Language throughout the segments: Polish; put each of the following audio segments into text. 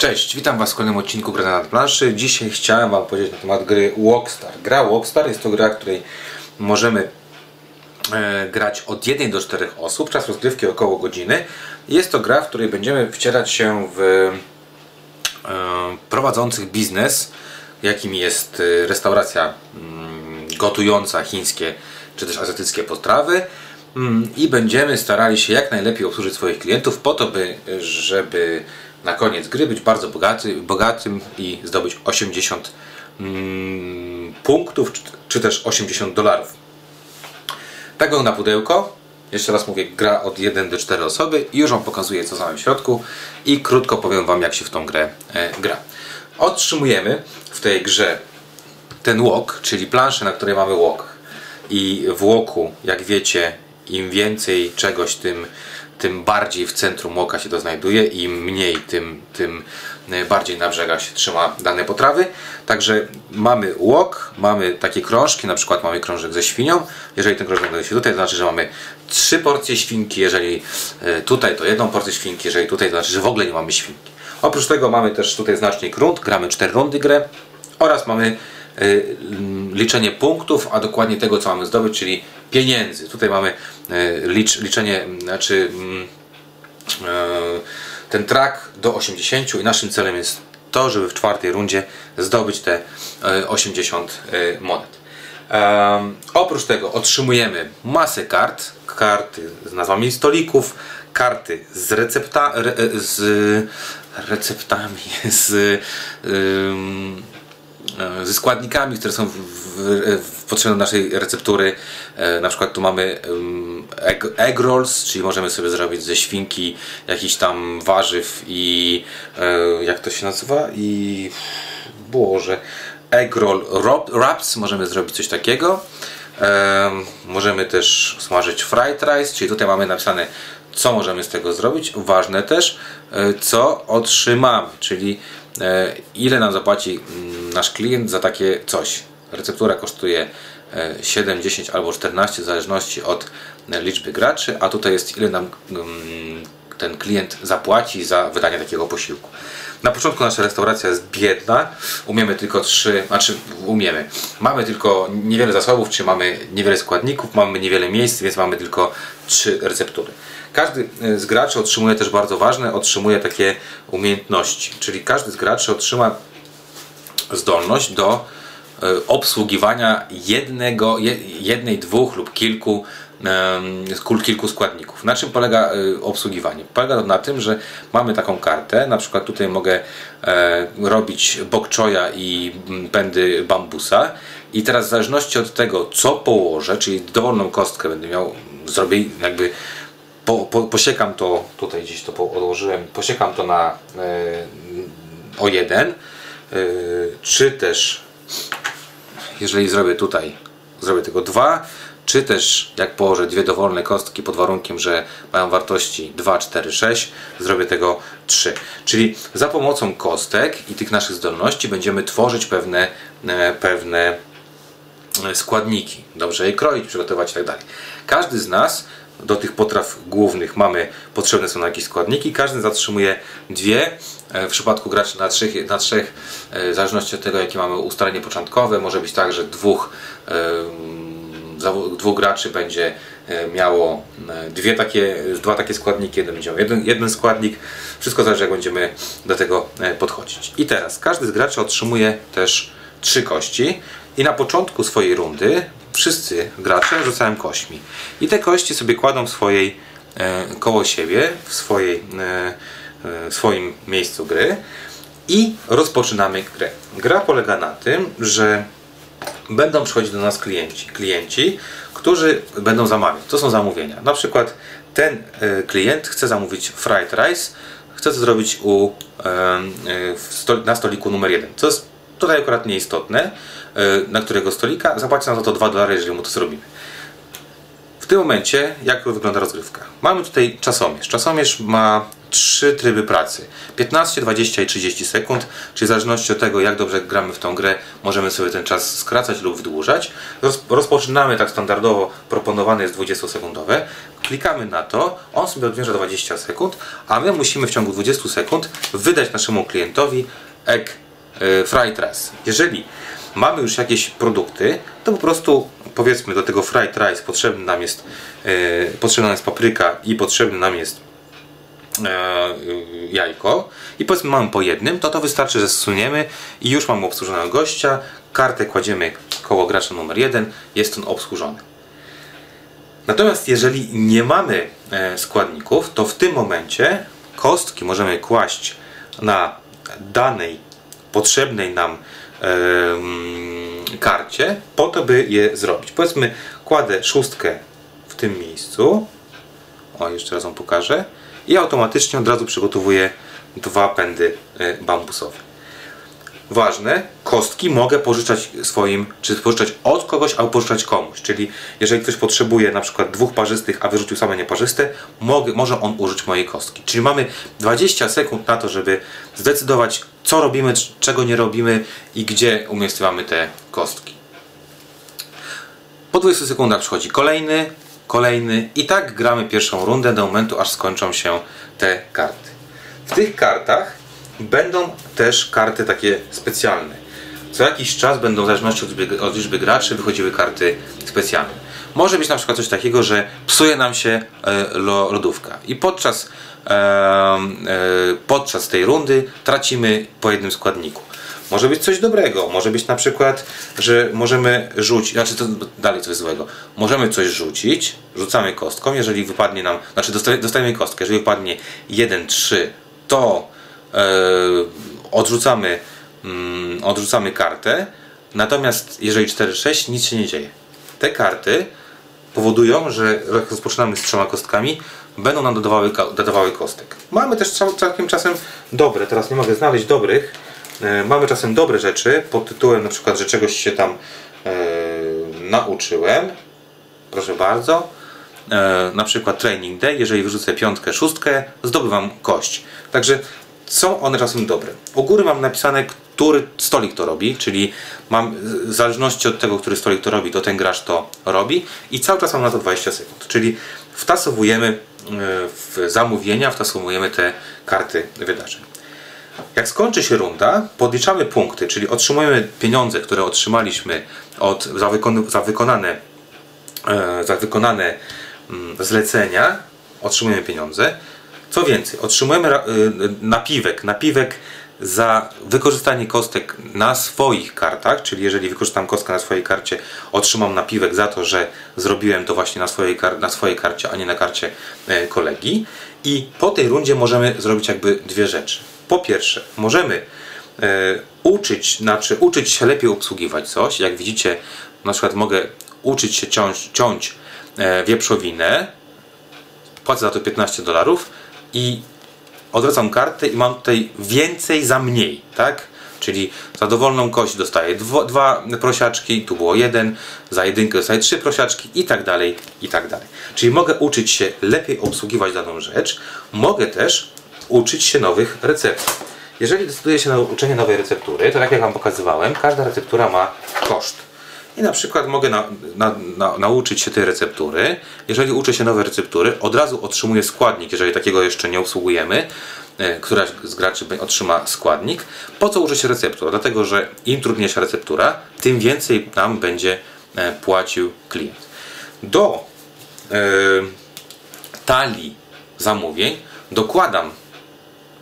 Cześć, witam Was w kolejnym odcinku Gry na planszy. Dzisiaj chciałem Wam powiedzieć na temat gry Walkstar. Gra Walkstar jest to gra, w której możemy e, grać od 1 do 4 osób, czas rozgrywki około godziny. Jest to gra, w której będziemy wcierać się w e, prowadzących biznes, jakim jest e, restauracja mm, gotująca chińskie czy też azjatyckie potrawy mm, i będziemy starali się jak najlepiej obsłużyć swoich klientów po to, by, żeby na koniec gry być bardzo bogaty, bogatym i zdobyć 80 mm, punktów czy, też 80 dolarów. Tak na pudełko. Jeszcze raz mówię, gra od 1 do 4 osoby i już Wam pokazuję co w środku i krótko powiem Wam jak się w tą grę e, gra. Otrzymujemy w tej grze ten walk, czyli planszę, na której mamy walk. I w walku, jak wiecie, im więcej czegoś, tym tym bardziej w centrum oka się to znajduje, im mniej, tym, tym bardziej na brzegach się trzyma dane potrawy. Także mamy łok, mamy takie krążki, na przykład mamy krążek ze świnią. Jeżeli ten krążek znajduje się tutaj, to znaczy, że mamy trzy porcje świnki, jeżeli e, tutaj to jedną porcję świnki, jeżeli tutaj to znaczy, że w ogóle nie mamy świnki. Oprócz tego mamy też tutaj znacznik rund, gramy 4 rundy grę oraz mamy e, liczenie punktów, a dokładnie tego co mamy zdobyć, czyli pieniędzy. Tutaj mamy licz, liczenie, znaczy mm, e, ten track do 80 i naszym celem jest to, żeby w czwartej rundzie zdobyć te 80 e, monet. Oprócz tego otrzymujemy masę kart, karty z nazwami stolików, karty z, recepta, re, z receptami, z E, ze składnikami, które są w, w, potrzebne naszej receptury. E, na przykład tu mamy egg, egg rolls, czyli możemy sobie zrobić ze świnki jakiś tam warzyw i e, jak to się nazywa? I Boże, egg roll wraps, możemy zrobić coś takiego. Możemy też smażyć fried rice, czyli tutaj mamy napisane co możemy z tego zrobić. Ważne też, co otrzymamy, czyli E, ile nam zapłaci mm, nasz klient za takie coś. Receptura kosztuje 7, e, 10 albo 14 w zależności od e, liczby graczy, a tutaj jest ile nam mm, ten klient zapłaci za wydanie takiego posiłku. Na początku nasza restauracja jest biedna, umiemy tylko trzy, znaczy umiemy. Mamy tylko niewiele zasobów, czy mamy niewiele składników, mamy niewiele miejsc, więc mamy tylko trzy receptury. Każdy e, z graczy otrzymuje też bardzo ważne, otrzymuje takie umiejętności, czyli każdy z graczy otrzyma zdolność do e, obsługiwania jednego, jednej, dwóch lub kilku kilku składników. Na czym polega e, obsługiwanie? Polega to na tym, że mamy taką kartę, na przykład tutaj mogę robić bok choya i pędy bambusa i teraz w zależności od tego co położę, czyli dowolną kostkę będę miał, zrobię jakby po, po, posiekam to, tutaj gdzieś to odłożyłem, posiekam to na e, o jeden, e, czy też jeżeli zrobię tutaj, zrobię tego dwa, czy też jak położę dwie dowolne kostki pod warunkiem, że mają wartości 2, 4, 6, zrobię tego 3. Czyli za pomocą kostek i tych naszych zdolności będziemy tworzyć pewne, e, pewne składniki, dobrze je kroić, przygotować i tak dalej. Każdy z nas do tych potraw głównych mamy, potrzebne są jakieś składniki. Każdy zatrzymuje dwie. E, w przypadku graczy na trzech, na trzech e, w zależności od tego jakie mamy ustalenie początkowe, może być tak, że dwóch, dwóch graczy będzie e, miało dwie takie, dwa takie składniki, jeden będzie miał jeden, jeden składnik. Wszystko zależy jak będziemy do tego podchodzić. I teraz każdy z graczy otrzymuje też trzy kości i na początku swojej rundy wszyscy gracze rzucają kośćmi. I te kości sobie kładą w swojej, e, koło siebie, w, swojej, e, e, w swoim miejscu gry i rozpoczynamy grę. Gra polega na tym, że będą przychodzić do nas klienci, klienci, którzy będą zamawiać. To są zamówienia. Na przykład ten klient chce zamówić fried rice, chce to zrobić u, na stoliku numer jeden. Co jest tutaj akurat nieistotne, E, na którego stolika, zapłaci nam za to 2 dolary, jeżeli mu to zrobimy. W tym momencie, jak wygląda rozgrywka? Mamy tutaj czasomierz. Czasomierz ma trzy tryby pracy 15, 20 i 30 sekund, czyli w zależności od tego, jak dobrze gramy w tą grę, możemy sobie ten czas skracać lub wydłużać. Rozpoczynamy tak standardowo, proponowane jest 20-sekundowe. Klikamy na to, on sobie odmierza 20 sekund, a my musimy w ciągu 20 sekund wydać naszemu klientowi egg y, fried rice. Jeżeli mamy już jakieś produkty, to po prostu powiedzmy do tego fried rice potrzebny nam jest, yy, potrzebna nam jest papryka i potrzebny nam jest E, jajko i powiedzmy mamy po jednym, to to wystarczy, że zsuniemy i już mamy obsłużonego gościa, kartę kładziemy koło gracza numer jeden, jest on obsłużony. Natomiast jeżeli nie mamy e, składników, to w tym momencie kostki możemy kłaść na danej potrzebnej nam karcie po to, by je zrobić. Powiedzmy, kładę szóstkę w tym miejscu. O, jeszcze raz Wam pokażę i automatycznie od razu przygotowuję dwa pędy e, bambusowe. Ważne, kostki mogę pożyczać swoim, czy pożyczać od kogoś, albo pożyczać komuś. Czyli jeżeli ktoś potrzebuje na przykład dwóch parzystych, a wyrzucił same nieparzyste, mogę, może on użyć mojej kostki. Czyli mamy 20 sekund na to, żeby zdecydować, co robimy, czego nie robimy i gdzie umiejscowiamy te kostki. Po 20 sekundach przychodzi kolejny, kolejny i tak gramy pierwszą rundę do momentu, aż skończą się te karty. W tych kartach będą też karty takie specjalne. Co jakiś czas będą w zależności od, od liczby graczy wychodziły karty specjalne. Może być na przykład coś takiego, że psuje nam się e, lodówka i podczas, e, e, podczas tej rundy tracimy po jednym składniku. Może być coś dobrego, może być na przykład, że możemy rzucić, znaczy to dalej coś złego. Możemy coś rzucić, rzucamy kostką, jeżeli wypadnie nam, znaczy dostajemy kostkę, jeżeli wypadnie 1, 3, to odrzucamy, mm, odrzucamy kartę, natomiast jeżeli 4, 6, nic się nie dzieje. Te karty powodują, że jak rozpoczynamy z trzema kostkami, będą nam dodawały, dodawały kostek. Mamy też całkiem czasem dobre, teraz nie mogę znaleźć dobrych, E, mamy czasem dobre rzeczy pod tytułem na przykład, że czegoś się tam e, nauczyłem. Proszę bardzo. E, na przykład training day, jeżeli wyrzucę piątkę, szóstkę, zdobywam kość. Także są one czasem dobre. U góry mam napisane, który stolik to robi, czyli mam w zależności od tego, który stolik to robi, to ten gracz to robi i cały czas mam na to 20 sekund. Czyli wtasowujemy e, w zamówienia, wtasowujemy te karty wydarzeń. Jak skończy się runda, podliczamy punkty, czyli otrzymujemy pieniądze, które otrzymaliśmy od, za, wykon, za wykonane, e, za wykonane mm, zlecenia, otrzymujemy pieniądze. Co więcej, otrzymujemy e, napiwek, napiwek za wykorzystanie kostek na swoich kartach, czyli jeżeli wykorzystam kostkę na swojej karcie, otrzymam napiwek za to, że zrobiłem to właśnie na swojej, na swojej karcie, a nie na karcie e, kolegi. I po tej rundzie możemy zrobić jakby dwie rzeczy po pierwsze, możemy e, uczyć, znaczy uczyć się lepiej obsługiwać coś. Jak widzicie, na przykład mogę uczyć się ciąć, ciąć e, wieprzowinę, płacę za to 15 dolarów i odwracam kartę i mam tutaj więcej za mniej, tak? Czyli za dowolną kość dostaję dwo, dwa prosiaczki, tu było jeden, za jedynkę dostaję trzy prosiaczki i tak dalej, i tak dalej. Czyli mogę uczyć się lepiej obsługiwać daną rzecz, mogę też uczyć się nowych receptur. Jeżeli decyduję się na uczenie nowej receptury, to tak jak Wam pokazywałem, każda receptura ma koszt. I na przykład mogę na, na, na, nauczyć się tej receptury. Jeżeli uczę się nowej receptury, od razu otrzymuję składnik, jeżeli takiego jeszcze nie obsługujemy. E, któraś z graczy otrzyma składnik. Po co uczy się receptur? Dlatego, że im trudniejsza receptura, tym więcej nam będzie e, płacił klient. Do e, talii zamówień dokładam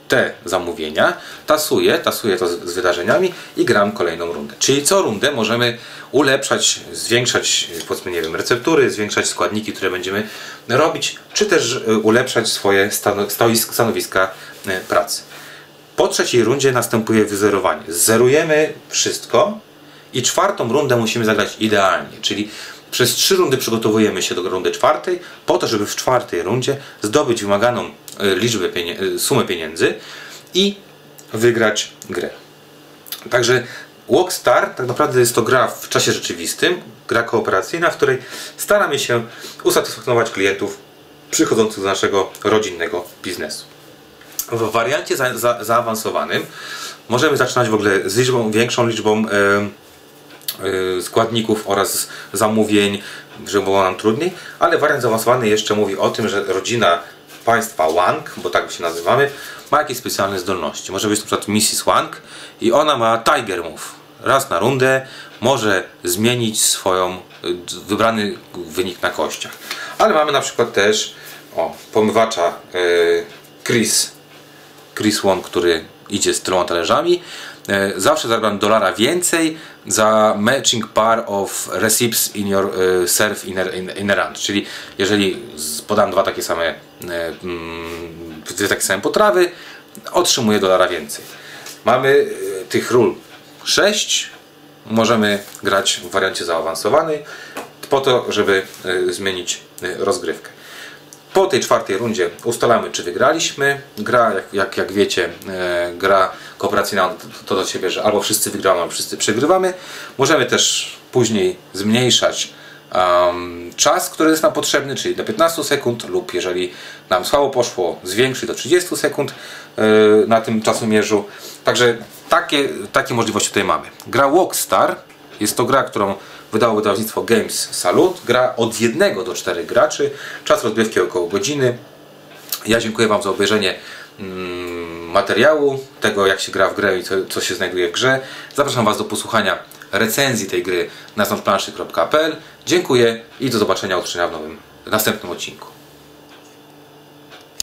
te zamówienia, tasuję, tasuję to z, z, wydarzeniami i gram kolejną rundę. Czyli co rundę możemy ulepszać, zwiększać, powiedzmy, nie wiem, receptury, zwiększać składniki, które będziemy robić, czy też e, ulepszać swoje stanowiska e, pracy. Po trzeciej rundzie następuje wyzerowanie. Zerujemy wszystko i czwartą rundę musimy zagrać idealnie, czyli przez trzy rundy przygotowujemy się do rundy czwartej, po to, żeby w czwartej rundzie zdobyć wymaganą e, liczbę pienie sumę pieniędzy i wygrać grę. Także Walkstar tak naprawdę jest to gra w czasie rzeczywistym, gra kooperacyjna, w której staramy się usatysfakcjonować klientów przychodzących do naszego rodzinnego biznesu. W wariancie za, za, zaawansowanym możemy zaczynać w ogóle z liczbą, większą liczbą e, e, składników oraz zamówień, żeby było nam trudniej, ale wariant zaawansowany jeszcze mówi o tym, że rodzina państwa Wang, bo tak się nazywamy, ma jakieś specjalne zdolności. Może być na przykład Mrs. Wang i ona ma Tiger Move. Raz na rundę może zmienić swoją y, wybrany wynik na kościach. Ale mamy na przykład też o, pomywacza y, Chris Chris Wong, który idzie z tyloma talerzami. E, Zawsze zarabiam dolara więcej za matching par of receipts in your e, serve in a, in, in a run. Czyli jeżeli podam dwa takie same, e, mm, dwie takie same potrawy, otrzymuję dolara więcej. Mamy e, tych ról 6. Możemy grać w wariancie zaawansowanej po to, żeby zmienić rozgrywkę. Po tej czwartej rundzie ustalamy, czy wygraliśmy. Gra, jak, jak, jak wiecie, gra kooperacyjna to do siebie, że albo wszyscy wygramy, albo wszyscy przegrywamy. Możemy też później zmniejszać em, czas, który jest nam potrzebny, czyli do 15 sekund, lub jeżeli nam słabo poszło, zwiększyć do 30 sekund e, na tym czasomierzu. Także takie, takie możliwości tutaj mamy. Gra Walkstar jest to gra, którą wydało wydawnictwo Games Salute. Gra od 1 do 4 graczy. Czas rozgrywki około godziny. Ja dziękuję Wam za obejrzenie materiału, tego jak się gra w grę i co, co się znajduje w grze. Zapraszam Was do posłuchania recenzji tej gry na znotplanszy.pl. Dziękuję i do zobaczenia, usłyszenia w nowym, następnym odcinku.